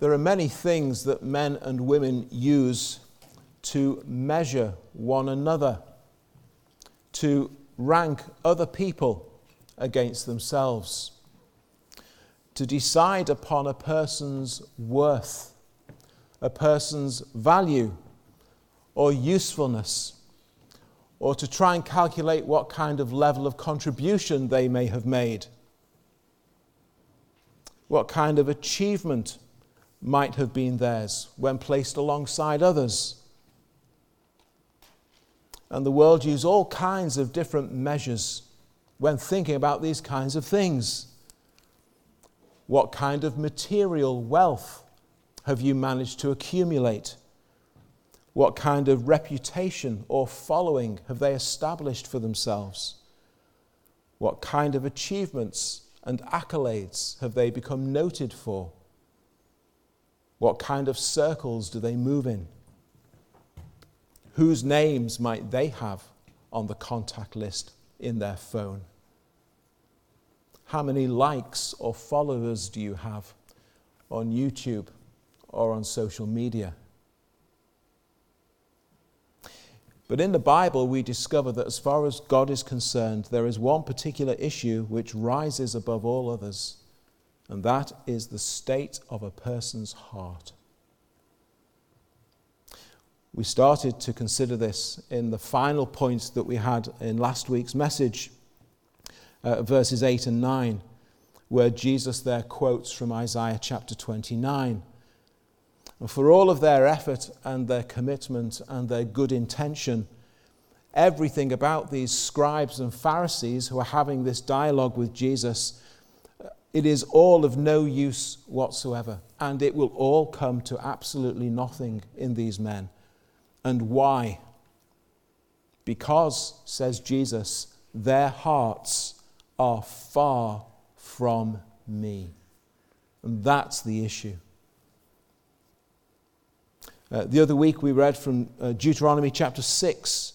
There are many things that men and women use to measure one another, to rank other people against themselves, to decide upon a person's worth, a person's value or usefulness, or to try and calculate what kind of level of contribution they may have made, what kind of achievement might have been theirs when placed alongside others. And the world uses all kinds of different measures when thinking about these kinds of things. What kind of material wealth have you managed to accumulate? What kind of reputation or following have they established for themselves? What kind of achievements and accolades have they become noted for? What kind of circles do they move in? Whose names might they have on the contact list in their phone? How many likes or followers do you have on YouTube or on social media? But in the Bible, we discover that as far as God is concerned, there is one particular issue which rises above all others, and that is the state of a person's heart. We started to consider this in the final point that we had in last week's message, uh, verses 8 and 9, where Jesus there quotes from Isaiah chapter 29. And for all of their effort and their commitment and their good intention, everything about these scribes and Pharisees who are having this dialogue with Jesus, it is all of no use whatsoever. And it will all come to absolutely nothing in these men. And why? Because, says Jesus, their hearts are far from me. And that's the issue. Uh, the other week we read from uh, Deuteronomy chapter 6,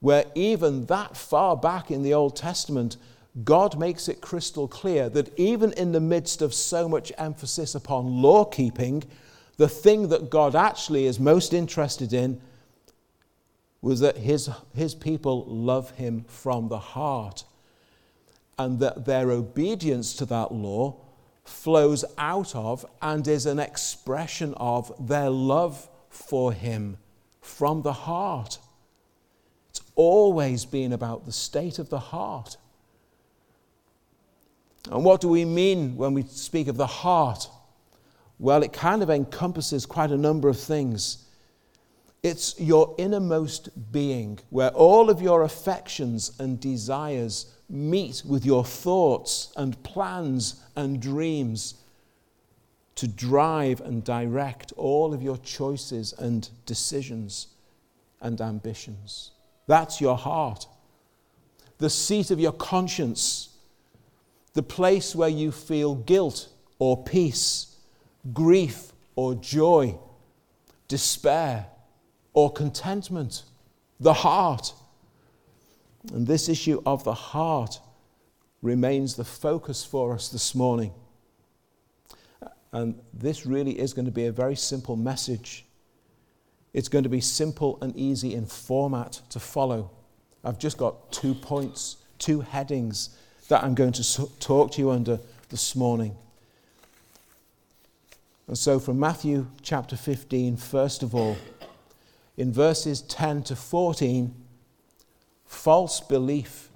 where even that far back in the Old Testament, God makes it crystal clear that even in the midst of so much emphasis upon law keeping, the thing that God actually is most interested in was that his, his people love him from the heart and that their obedience to that law flows out of and is an expression of their love for Him from the heart. It's always been about the state of the heart. And what do we mean when we speak of the heart? Well, it kind of encompasses quite a number of things. It's your innermost being, where all of your affections and desires meet with your thoughts and plans and dreams to drive and direct all of your choices and decisions and ambitions. That's your heart. The seat of your conscience, the place where you feel guilt or peace, grief or joy, despair or contentment, the heart. And this issue of the heart remains the focus for us this morning. And this really is going to be a very simple message. It's going to be simple and easy in format to follow. I've just got two points, two headings that I'm going to talk to you under this morning. And so, from Matthew chapter 15, first of all, in verses 10 to 14, false belief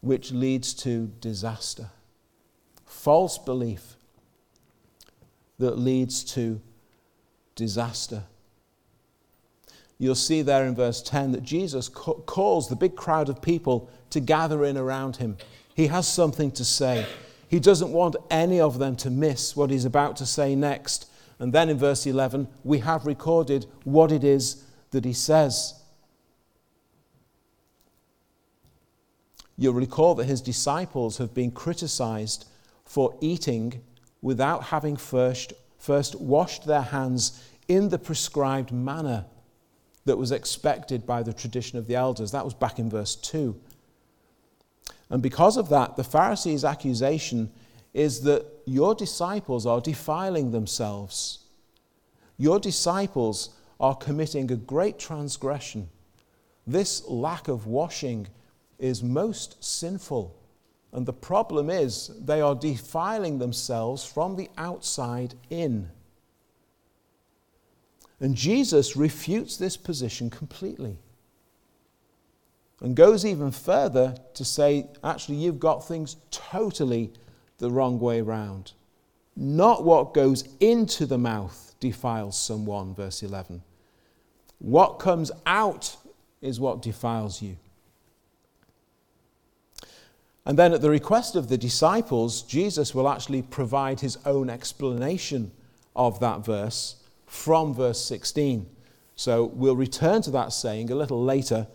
which leads to disaster. False belief that leads to disaster. You'll see there in verse 10 that Jesus calls the big crowd of people to gather in around him. He has something to say. He doesn't want any of them to miss what he's about to say next. And then in verse 11, we have recorded what it is that he says. You'll recall that his disciples have been criticized for eating without having first, first washed their hands in the prescribed manner that was expected by the tradition of the elders. That was back in verse 2. And because of that, the Pharisees' accusation is that your disciples are defiling themselves. Your disciples are committing a great transgression. This lack of washing is most sinful. And the problem is they are defiling themselves from the outside in. And Jesus refutes this position completely and goes even further to say, actually, you've got things totally the wrong way round. Not what goes into the mouth defiles someone, verse 11. What comes out is what defiles you. And then, at the request of the disciples, Jesus will actually provide his own explanation of that verse from verse 16. So we'll return to that saying a little later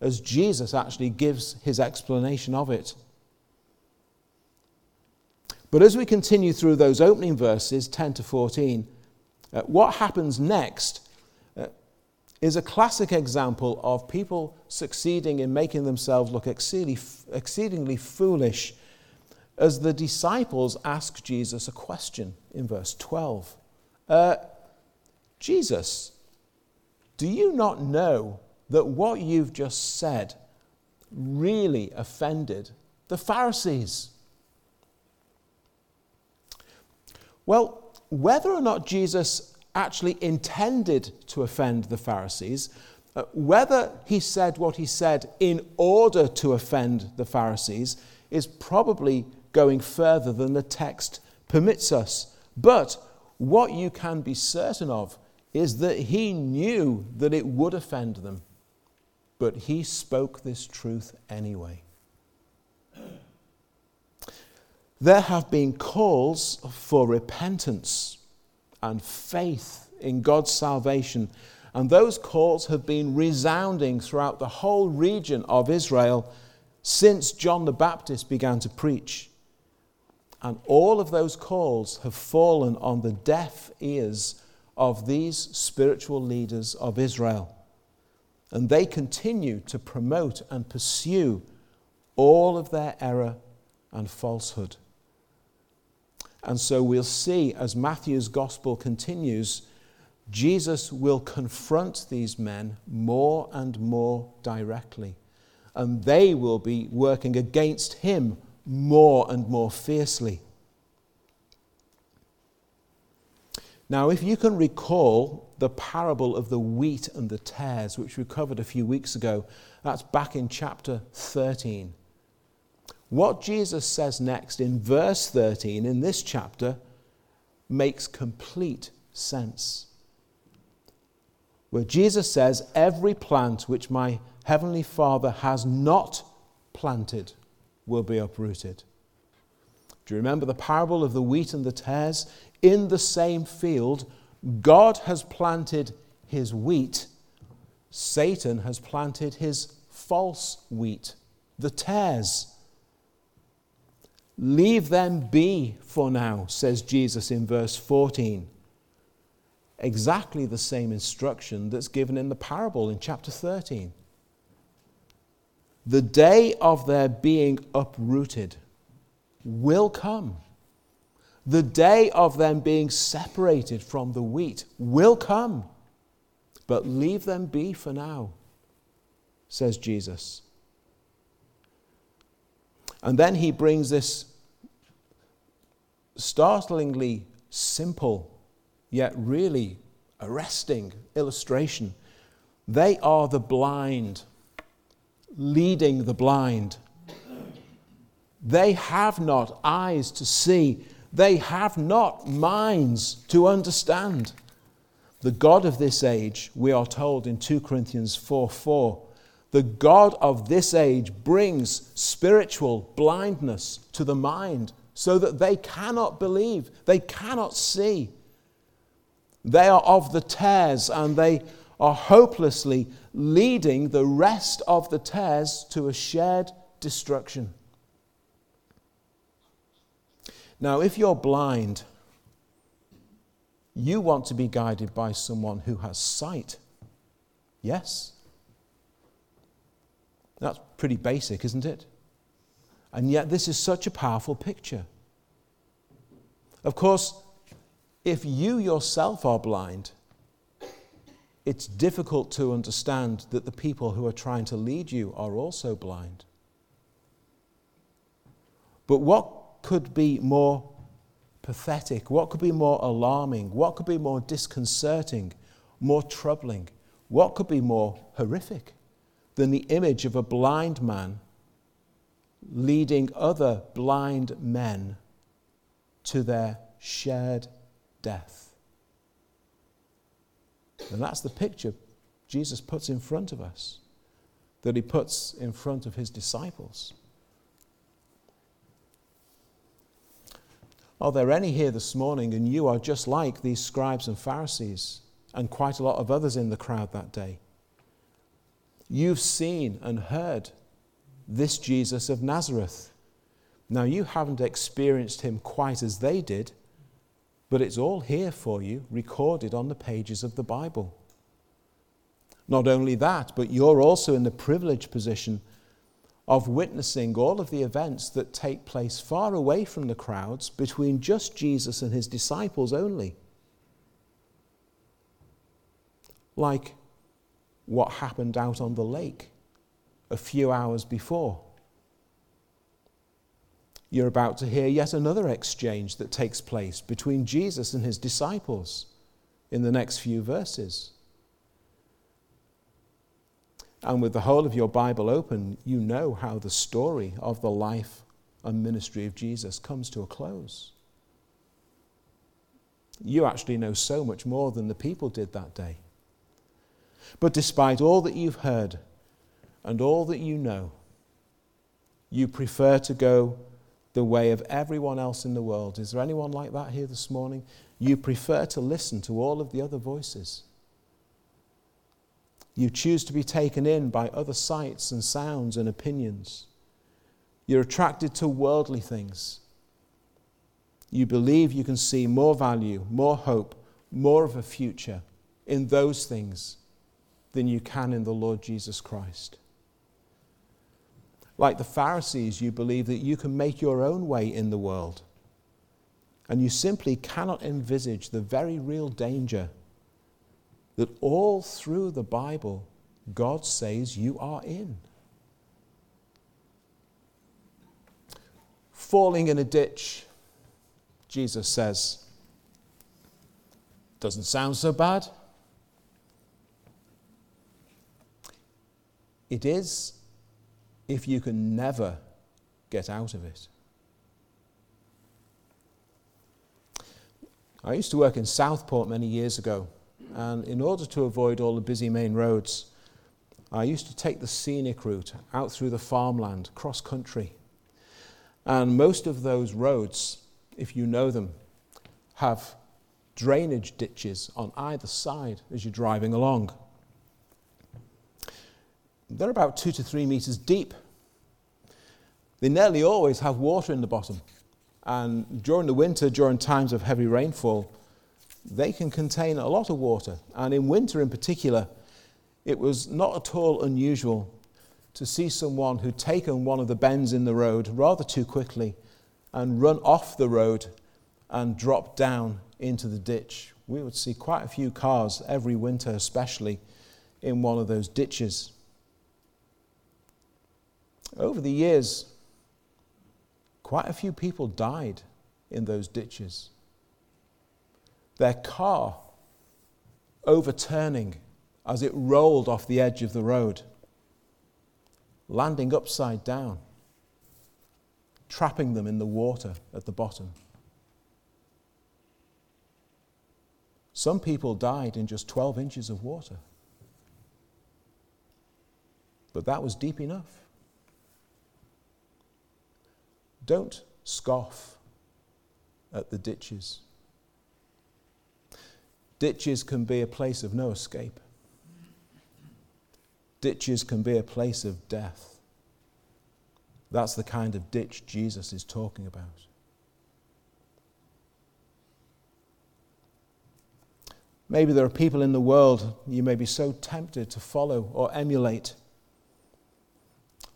as Jesus actually gives his explanation of it. But as we continue through those opening verses, 10 to 14, uh, what happens next uh, is a classic example of people succeeding in making themselves look exceedingly, exceedingly foolish as the disciples ask Jesus a question in verse 12. Uh, Jesus, do you not know that what you've just said really offended the Pharisees? Well, whether or not Jesus actually intended to offend the Pharisees, uh, whether he said what he said in order to offend the Pharisees, is probably going further than the text permits us. But what you can be certain of is that he knew that it would offend them, but he spoke this truth anyway. There have been calls for repentance and faith in God's salvation, and those calls have been resounding throughout the whole region of Israel since John the Baptist began to preach. And all of those calls have fallen on the deaf ears of these spiritual leaders of Israel. And they continue to promote and pursue all of their error and falsehood. And so we'll see as Matthew's gospel continues, Jesus will confront these men more and more directly. And they will be working against him more and more fiercely. Now, if you can recall the parable of the wheat and the tares, which we covered a few weeks ago, that's back in chapter 13. What Jesus says next in verse 13 in this chapter makes complete sense. Where Jesus says, Every plant which my heavenly Father has not planted will be uprooted. Do you remember the parable of the wheat and the tares? In the same field, God has planted his wheat, Satan has planted his false wheat, the tares. Leave them be for now, says Jesus in verse 14. Exactly the same instruction that's given in the parable in chapter 13. The day of their being uprooted will come the day of them being separated from the wheat will come, but leave them be for now, says Jesus. And then he brings this startlingly simple, yet really arresting illustration. They are the blind, leading the blind. They have not eyes to see they have not minds to understand. The God of this age, we are told in 2 Corinthians 4 4, the God of this age brings spiritual blindness to the mind so that they cannot believe, they cannot see. They are of the tares and they are hopelessly leading the rest of the tares to a shared destruction. Now, if you're blind, you want to be guided by someone who has sight. Yes? That's pretty basic, isn't it? And yet, this is such a powerful picture. Of course, if you yourself are blind, it's difficult to understand that the people who are trying to lead you are also blind. But what could be more pathetic? What could be more alarming? What could be more disconcerting, more troubling? What could be more horrific than the image of a blind man leading other blind men to their shared death? And that's the picture Jesus puts in front of us, that he puts in front of his disciples. Are there any here this morning, and you are just like these scribes and Pharisees, and quite a lot of others in the crowd that day? You've seen and heard this Jesus of Nazareth. Now, you haven't experienced him quite as they did, but it's all here for you, recorded on the pages of the Bible. Not only that, but you're also in the privileged position of witnessing all of the events that take place far away from the crowds between just Jesus and his disciples only. Like what happened out on the lake a few hours before. You're about to hear yet another exchange that takes place between Jesus and his disciples in the next few verses. And with the whole of your Bible open, you know how the story of the life and ministry of Jesus comes to a close. You actually know so much more than the people did that day. But despite all that you've heard and all that you know, you prefer to go the way of everyone else in the world. Is there anyone like that here this morning? You prefer to listen to all of the other voices. You choose to be taken in by other sights and sounds and opinions. You're attracted to worldly things. You believe you can see more value, more hope, more of a future in those things than you can in the Lord Jesus Christ. Like the Pharisees, you believe that you can make your own way in the world. And you simply cannot envisage the very real danger that all through the Bible, God says you are in. Falling in a ditch, Jesus says, doesn't sound so bad. It is if you can never get out of it. I used to work in Southport many years ago. And in order to avoid all the busy main roads, I used to take the scenic route out through the farmland, cross country. And most of those roads, if you know them, have drainage ditches on either side as you're driving along. They're about two to three meters deep. They nearly always have water in the bottom. And during the winter, during times of heavy rainfall, they can contain a lot of water. And in winter, in particular, it was not at all unusual to see someone who'd taken one of the bends in the road rather too quickly and run off the road and drop down into the ditch. We would see quite a few cars every winter, especially in one of those ditches. Over the years, quite a few people died in those ditches their car overturning as it rolled off the edge of the road, landing upside down, trapping them in the water at the bottom. Some people died in just 12 inches of water. But that was deep enough. Don't scoff at the ditches. Ditches can be a place of no escape. Ditches can be a place of death. That's the kind of ditch Jesus is talking about. Maybe there are people in the world you may be so tempted to follow or emulate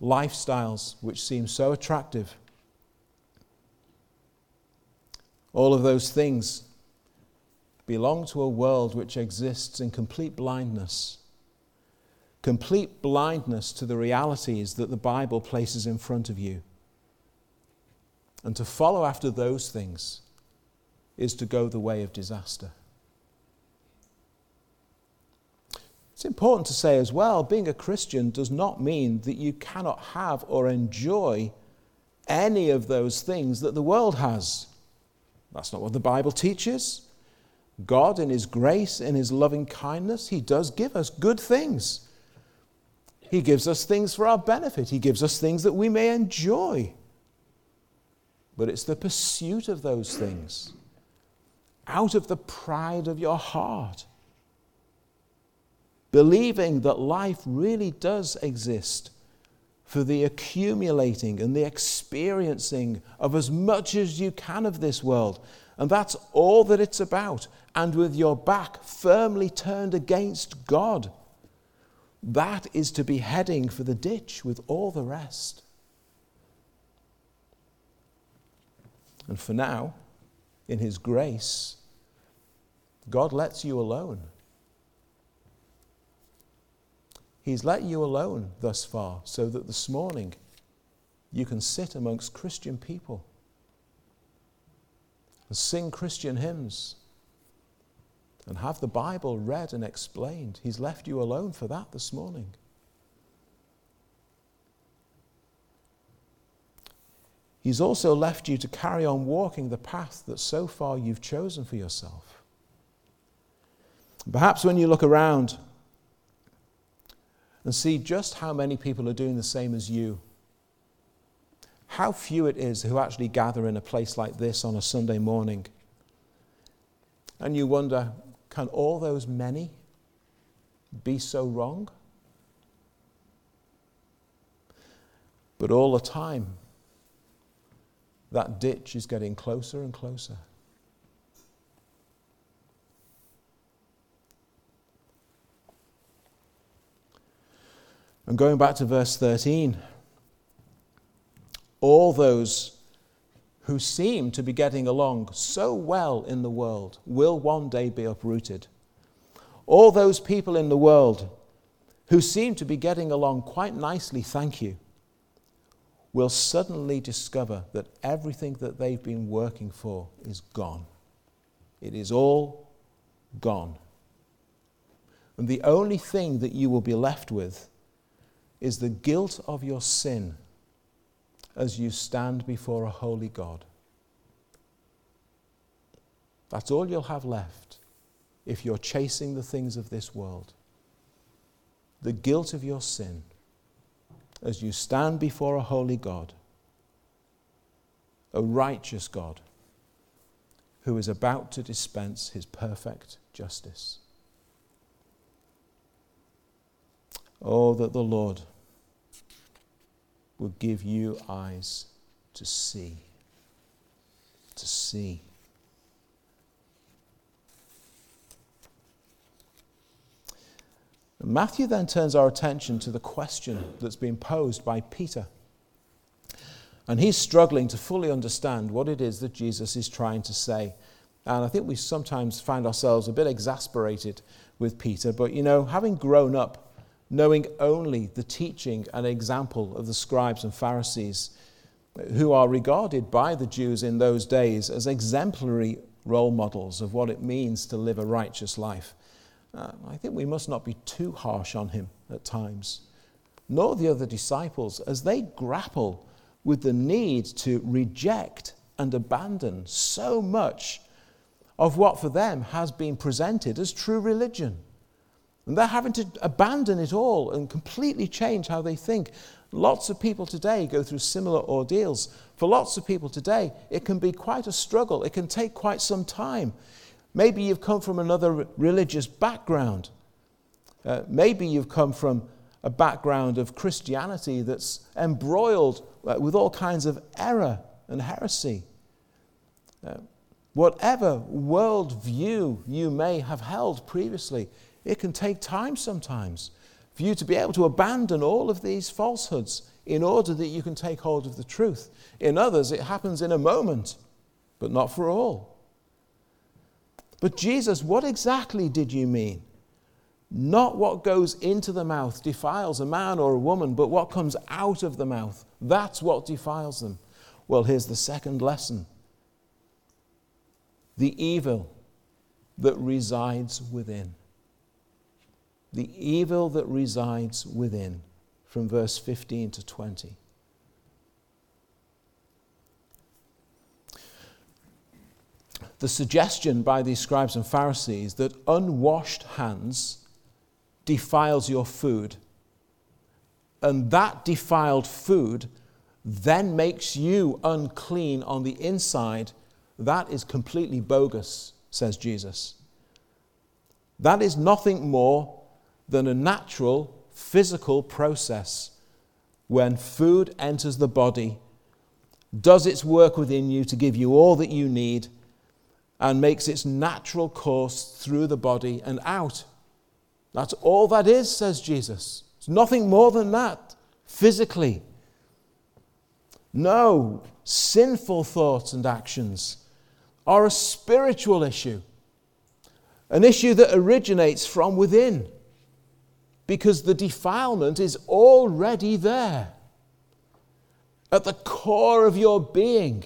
lifestyles which seem so attractive. all of those things belong to a world which exists in complete blindness. Complete blindness to the realities that the Bible places in front of you. And to follow after those things is to go the way of disaster. It's important to say as well being a Christian does not mean that you cannot have or enjoy any of those things that the world has. That's not what the Bible teaches. God, in His grace, in His loving kindness, He does give us good things. He gives us things for our benefit, He gives us things that we may enjoy. But it's the pursuit of those things out of the pride of your heart, believing that life really does exist for the accumulating and the experiencing of as much as you can of this world. And that's all that it's about. And with your back firmly turned against God, that is to be heading for the ditch with all the rest. And for now, in His grace, God lets you alone. He's let you alone thus far so that this morning you can sit amongst Christian people and sing Christian hymns and have the Bible read and explained. He's left you alone for that this morning. He's also left you to carry on walking the path that so far you've chosen for yourself. Perhaps when you look around and see just how many people are doing the same as you. How few it is who actually gather in a place like this on a Sunday morning. And you wonder can all those many be so wrong? But all the time, that ditch is getting closer and closer. And going back to verse 13, all those who seem to be getting along so well in the world will one day be uprooted. All those people in the world who seem to be getting along quite nicely, thank you, will suddenly discover that everything that they've been working for is gone. It is all gone. And the only thing that you will be left with is the guilt of your sin as you stand before a holy God. That's all you'll have left if you're chasing the things of this world. The guilt of your sin as you stand before a holy God, a righteous God who is about to dispense his perfect justice. Oh, that the Lord will give you eyes to see. To see. Matthew then turns our attention to the question that's been posed by Peter. And he's struggling to fully understand what it is that Jesus is trying to say. And I think we sometimes find ourselves a bit exasperated with Peter, but you know, having grown up knowing only the teaching and example of the scribes and Pharisees, who are regarded by the Jews in those days as exemplary role models of what it means to live a righteous life. Uh, I think we must not be too harsh on him at times, nor the other disciples, as they grapple with the need to reject and abandon so much of what for them has been presented as true religion. And they're having to abandon it all and completely change how they think. Lots of people today go through similar ordeals. For lots of people today, it can be quite a struggle. It can take quite some time. Maybe you've come from another religious background. Uh, maybe you've come from a background of Christianity that's embroiled uh, with all kinds of error and heresy. Uh, whatever worldview you may have held previously, it can take time sometimes for you to be able to abandon all of these falsehoods in order that you can take hold of the truth. In others, it happens in a moment, but not for all. But Jesus, what exactly did you mean? Not what goes into the mouth defiles a man or a woman, but what comes out of the mouth. That's what defiles them. Well, here's the second lesson the evil that resides within. The evil that resides within, from verse 15 to 20. The suggestion by these scribes and Pharisees that unwashed hands defiles your food, and that defiled food then makes you unclean on the inside, that is completely bogus, says Jesus. That is nothing more than a natural physical process. When food enters the body, does its work within you to give you all that you need, and makes its natural course through the body and out. That's all that is, says Jesus. It's nothing more than that, physically. No, sinful thoughts and actions are a spiritual issue, an issue that originates from within, because the defilement is already there. At the core of your being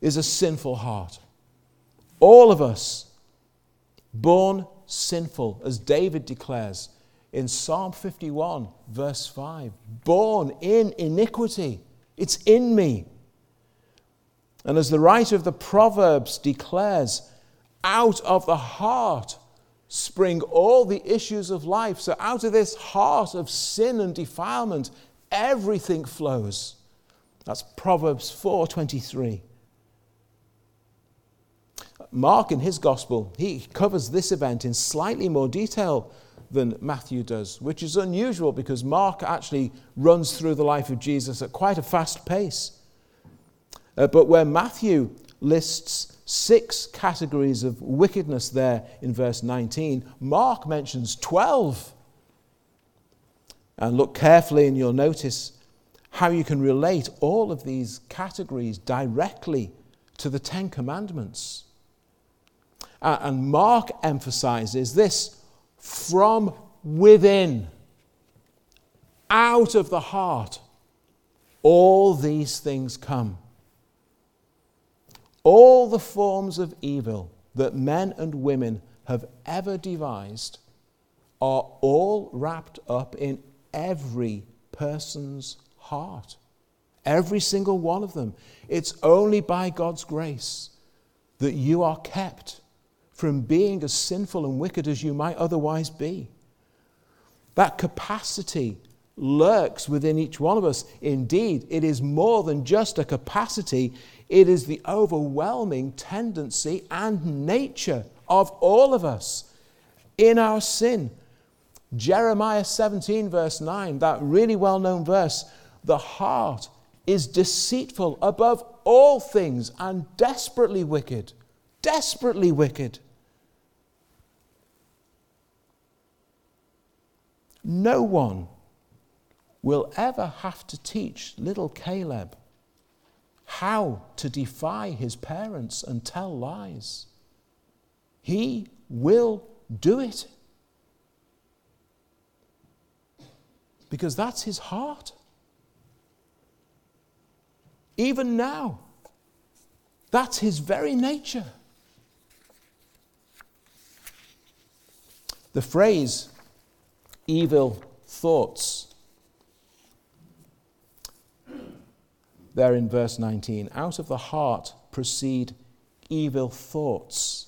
is a sinful heart. All of us born sinful, as David declares in Psalm 51, verse 5. Born in iniquity. It's in me. And as the writer of the Proverbs declares, out of the heart spring all the issues of life. So out of this heart of sin and defilement, everything flows. That's Proverbs 4:23. Mark, in his gospel, he covers this event in slightly more detail than Matthew does, which is unusual because Mark actually runs through the life of Jesus at quite a fast pace. Uh, but where Matthew lists six categories of wickedness there in verse 19, Mark mentions 12. And look carefully, and you'll notice how you can relate all of these categories directly to the Ten Commandments. Uh, and Mark emphasizes this from within, out of the heart, all these things come. All the forms of evil that men and women have ever devised are all wrapped up in every person's heart. Every single one of them. It's only by God's grace that you are kept from being as sinful and wicked as you might otherwise be. That capacity lurks within each one of us. Indeed, it is more than just a capacity, it is the overwhelming tendency and nature of all of us in our sin. Jeremiah 17, verse 9, that really well known verse the heart is deceitful above all things and desperately wicked. Desperately wicked. No one will ever have to teach little Caleb how to defy his parents and tell lies. He will do it. Because that's his heart. Even now, that's his very nature. The phrase evil thoughts. There in verse 19, out of the heart proceed evil thoughts.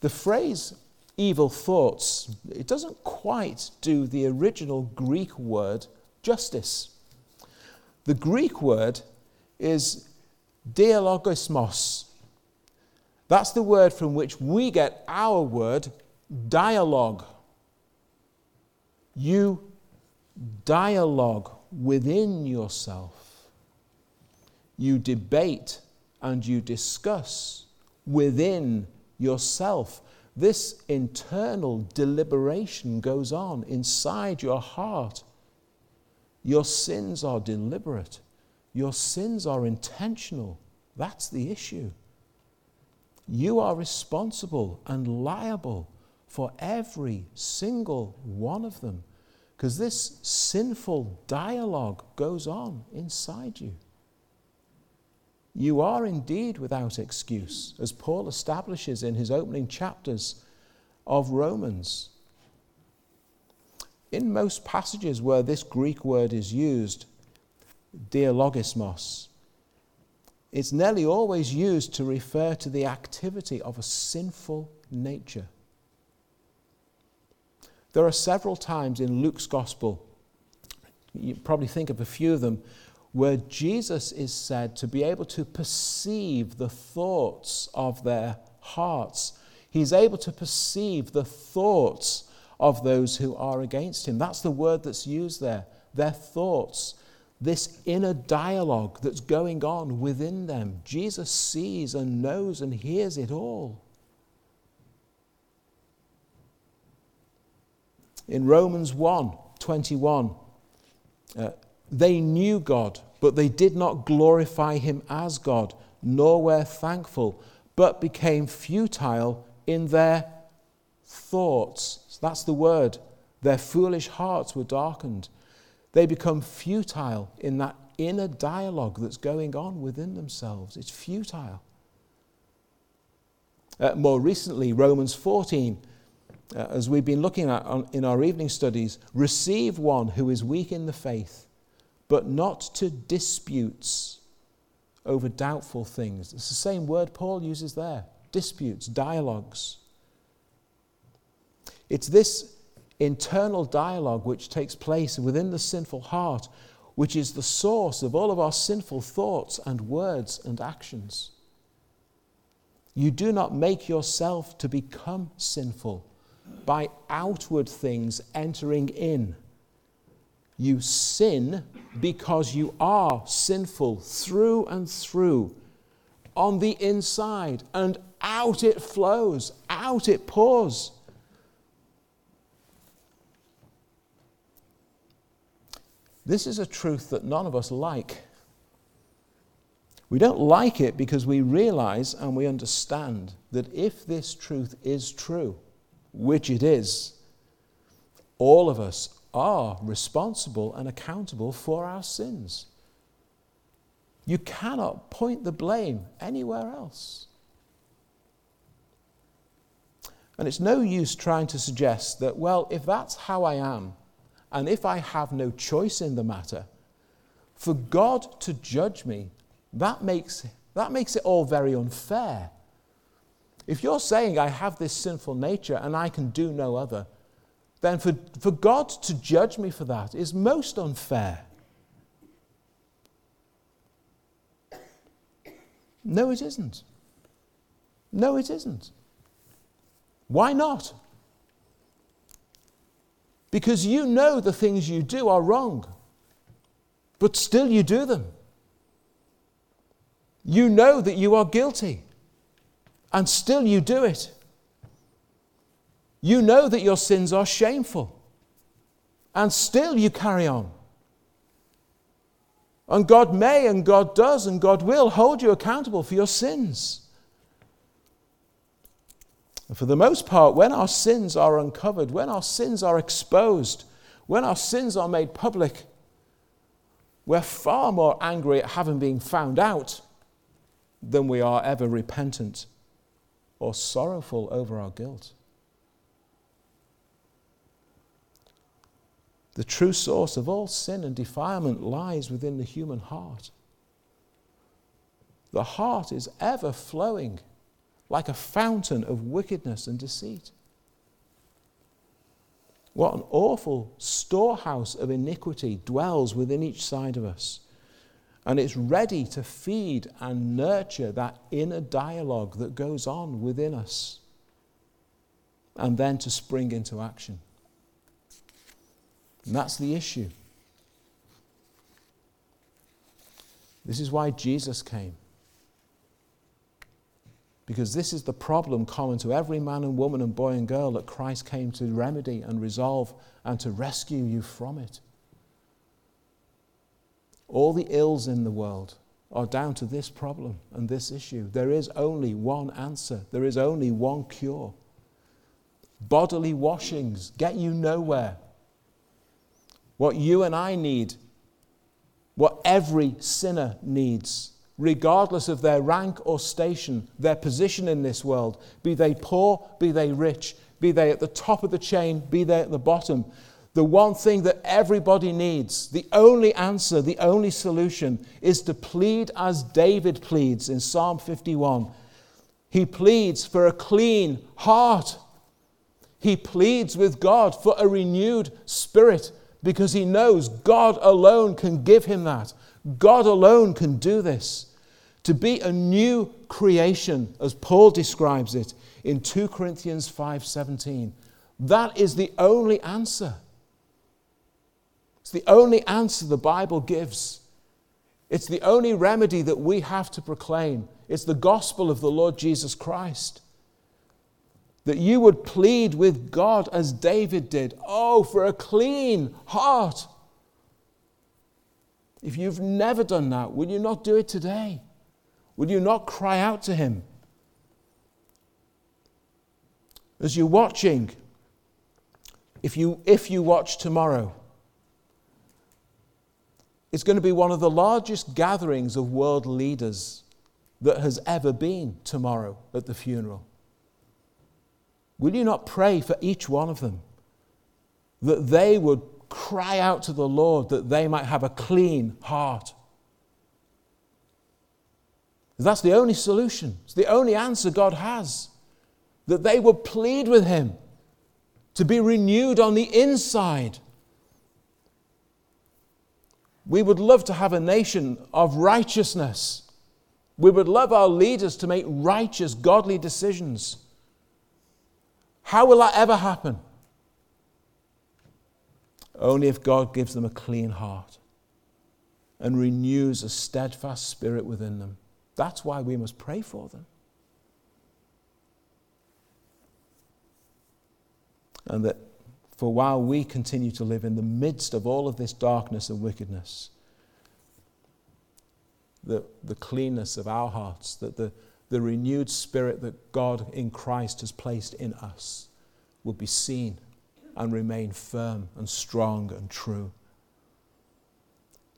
The phrase evil thoughts, it doesn't quite do the original Greek word justice. The Greek word is dialogismos. That's the word from which we get our word dialogue you dialogue within yourself. You debate and you discuss within yourself. This internal deliberation goes on inside your heart. Your sins are deliberate, your sins are intentional, That's the issue. You are responsible and liable for every single one of them because this sinful dialogue goes on inside you. You are indeed without excuse, as Paul establishes in his opening chapters of Romans. In most passages where this Greek word is used, dialogismos, it's nearly always used to refer to the activity of a sinful nature. There are several times in Luke's gospel, you probably think of a few of them, where Jesus is said to be able to perceive the thoughts of their hearts. He's able to perceive the thoughts of those who are against him. That's the word that's used there, their thoughts. This inner dialogue that's going on within them. Jesus sees and knows and hears it all. In Romans 1 21, uh, they knew God, but they did not glorify him as God, nor were thankful, but became futile in their thoughts. So that's the word. Their foolish hearts were darkened. They become futile in that inner dialogue that's going on within themselves. It's futile. Uh, more recently, Romans 14, uh, as we've been looking at on, in our evening studies, receive one who is weak in the faith but not to disputes over doubtful things. It's the same word Paul uses there disputes, dialogues. It's this internal dialogue which takes place within the sinful heart, which is the source of all of our sinful thoughts and words and actions. You do not make yourself to become sinful by outward things entering in. You sin because you are sinful through and through on the inside, and out it flows, out it pours. This is a truth that none of us like. We don't like it because we realize and we understand that if this truth is true, which it is, all of us are responsible and accountable for our sins. You cannot point the blame anywhere else. And it's no use trying to suggest that, well, if that's how I am, and if I have no choice in the matter, for God to judge me, that makes, that makes it all very unfair. If you're saying I have this sinful nature and I can do no other, then for, for God to judge me for that is most unfair. No, it isn't. No, it isn't. Why not? Because you know the things you do are wrong, but still you do them. You know that you are guilty, and still you do it. You know that your sins are shameful, and still you carry on. And God may, and God does, and God will hold you accountable for your sins. And for the most part, when our sins are uncovered, when our sins are exposed, when our sins are made public, we're far more angry at having been found out than we are ever repentant or sorrowful over our guilt. The true source of all sin and defilement lies within the human heart. The heart is ever flowing like a fountain of wickedness and deceit. What an awful storehouse of iniquity dwells within each side of us. And it's ready to feed and nurture that inner dialogue that goes on within us and then to spring into action. And that's the issue. This is why Jesus came. Because this is the problem common to every man and woman and boy and girl that Christ came to remedy and resolve and to rescue you from it. All the ills in the world, are down to this problem and this issue. There is only one answer, there is only one cure. Bodily washings get you nowhere. What you and I need, what every sinner needs, regardless of their rank or station, their position in this world, be they poor, be they rich, be they at the top of the chain, be they at the bottom, the one thing that everybody needs, the only answer, the only solution, is to plead as David pleads in Psalm 51. He pleads for a clean heart. He pleads with God for a renewed spirit because he knows God alone can give him that. God alone can do this. To be a new creation, as Paul describes it in 2 Corinthians 5:17. That is the only answer. It's the only answer the Bible gives. It's the only remedy that we have to proclaim. It's the gospel of the Lord Jesus Christ. That you would plead with God as David did. Oh, for a clean heart. If you've never done that, will you not do it today? Will you not cry out to Him? As you're watching, if you, if you watch tomorrow, it's going to be one of the largest gatherings of world leaders that has ever been tomorrow at the funeral. Will you not pray for each one of them that they would cry out to the Lord that they might have a clean heart? That's the only solution, it's the only answer God has. That they would plead with Him to be renewed on the inside we would love to have a nation of righteousness. We would love our leaders to make righteous, godly decisions. How will that ever happen? Only if God gives them a clean heart and renews a steadfast spirit within them. That's why we must pray for them. And that for while we continue to live in the midst of all of this darkness and wickedness, the, the cleanness of our hearts, that the, the renewed spirit that God in Christ has placed in us will be seen and remain firm and strong and true.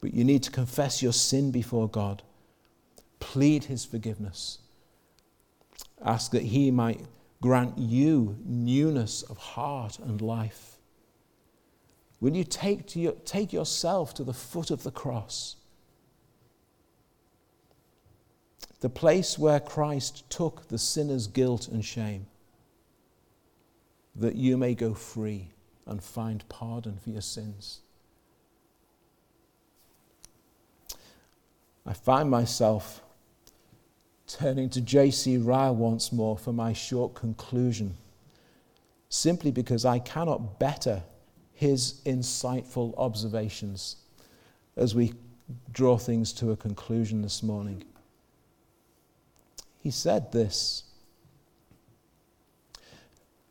But you need to confess your sin before God, plead His forgiveness, ask that He might grant you newness of heart and life. Will you take, to your, take yourself to the foot of the cross? The place where Christ took the sinner's guilt and shame, that you may go free and find pardon for your sins. I find myself turning to J.C. Ryle once more for my short conclusion, simply because I cannot better his insightful observations as we draw things to a conclusion this morning. He said this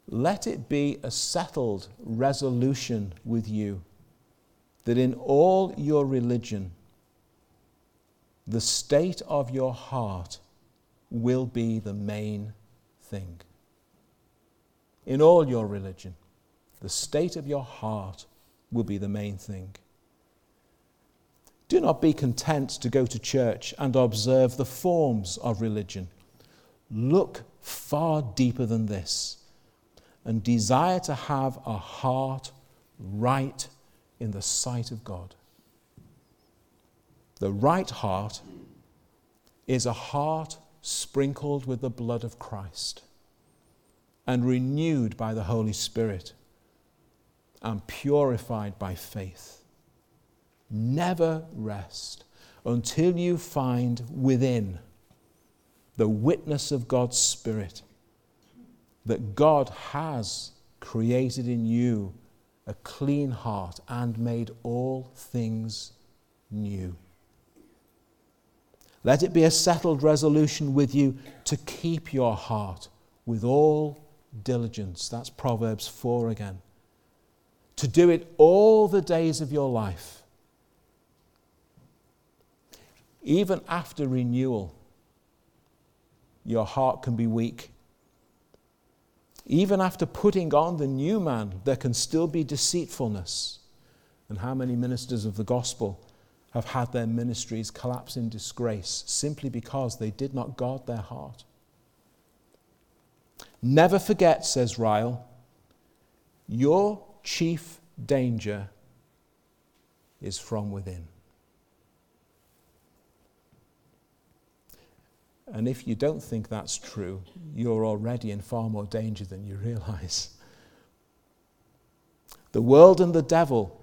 Let it be a settled resolution with you that in all your religion, the state of your heart will be the main thing. In all your religion the state of your heart will be the main thing. Do not be content to go to church and observe the forms of religion. Look far deeper than this and desire to have a heart right in the sight of God. The right heart is a heart sprinkled with the blood of Christ and renewed by the Holy Spirit and purified by faith. Never rest until you find within the witness of God's Spirit that God has created in you a clean heart and made all things new. Let it be a settled resolution with you to keep your heart with all diligence. That's Proverbs 4 again to do it all the days of your life. even after renewal, your heart can be weak. Even after putting on the new man, there can still be deceitfulness. And how many ministers of the gospel have had their ministries collapse in disgrace simply because they did not guard their heart? Never forget, says Ryle, your chief danger is from within. And if you don't think that's true, you're already in far more danger than you realize. The world and the devil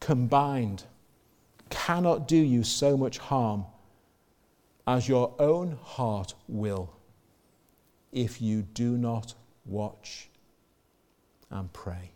combined cannot do you so much harm as your own heart will if you do not watch and pray.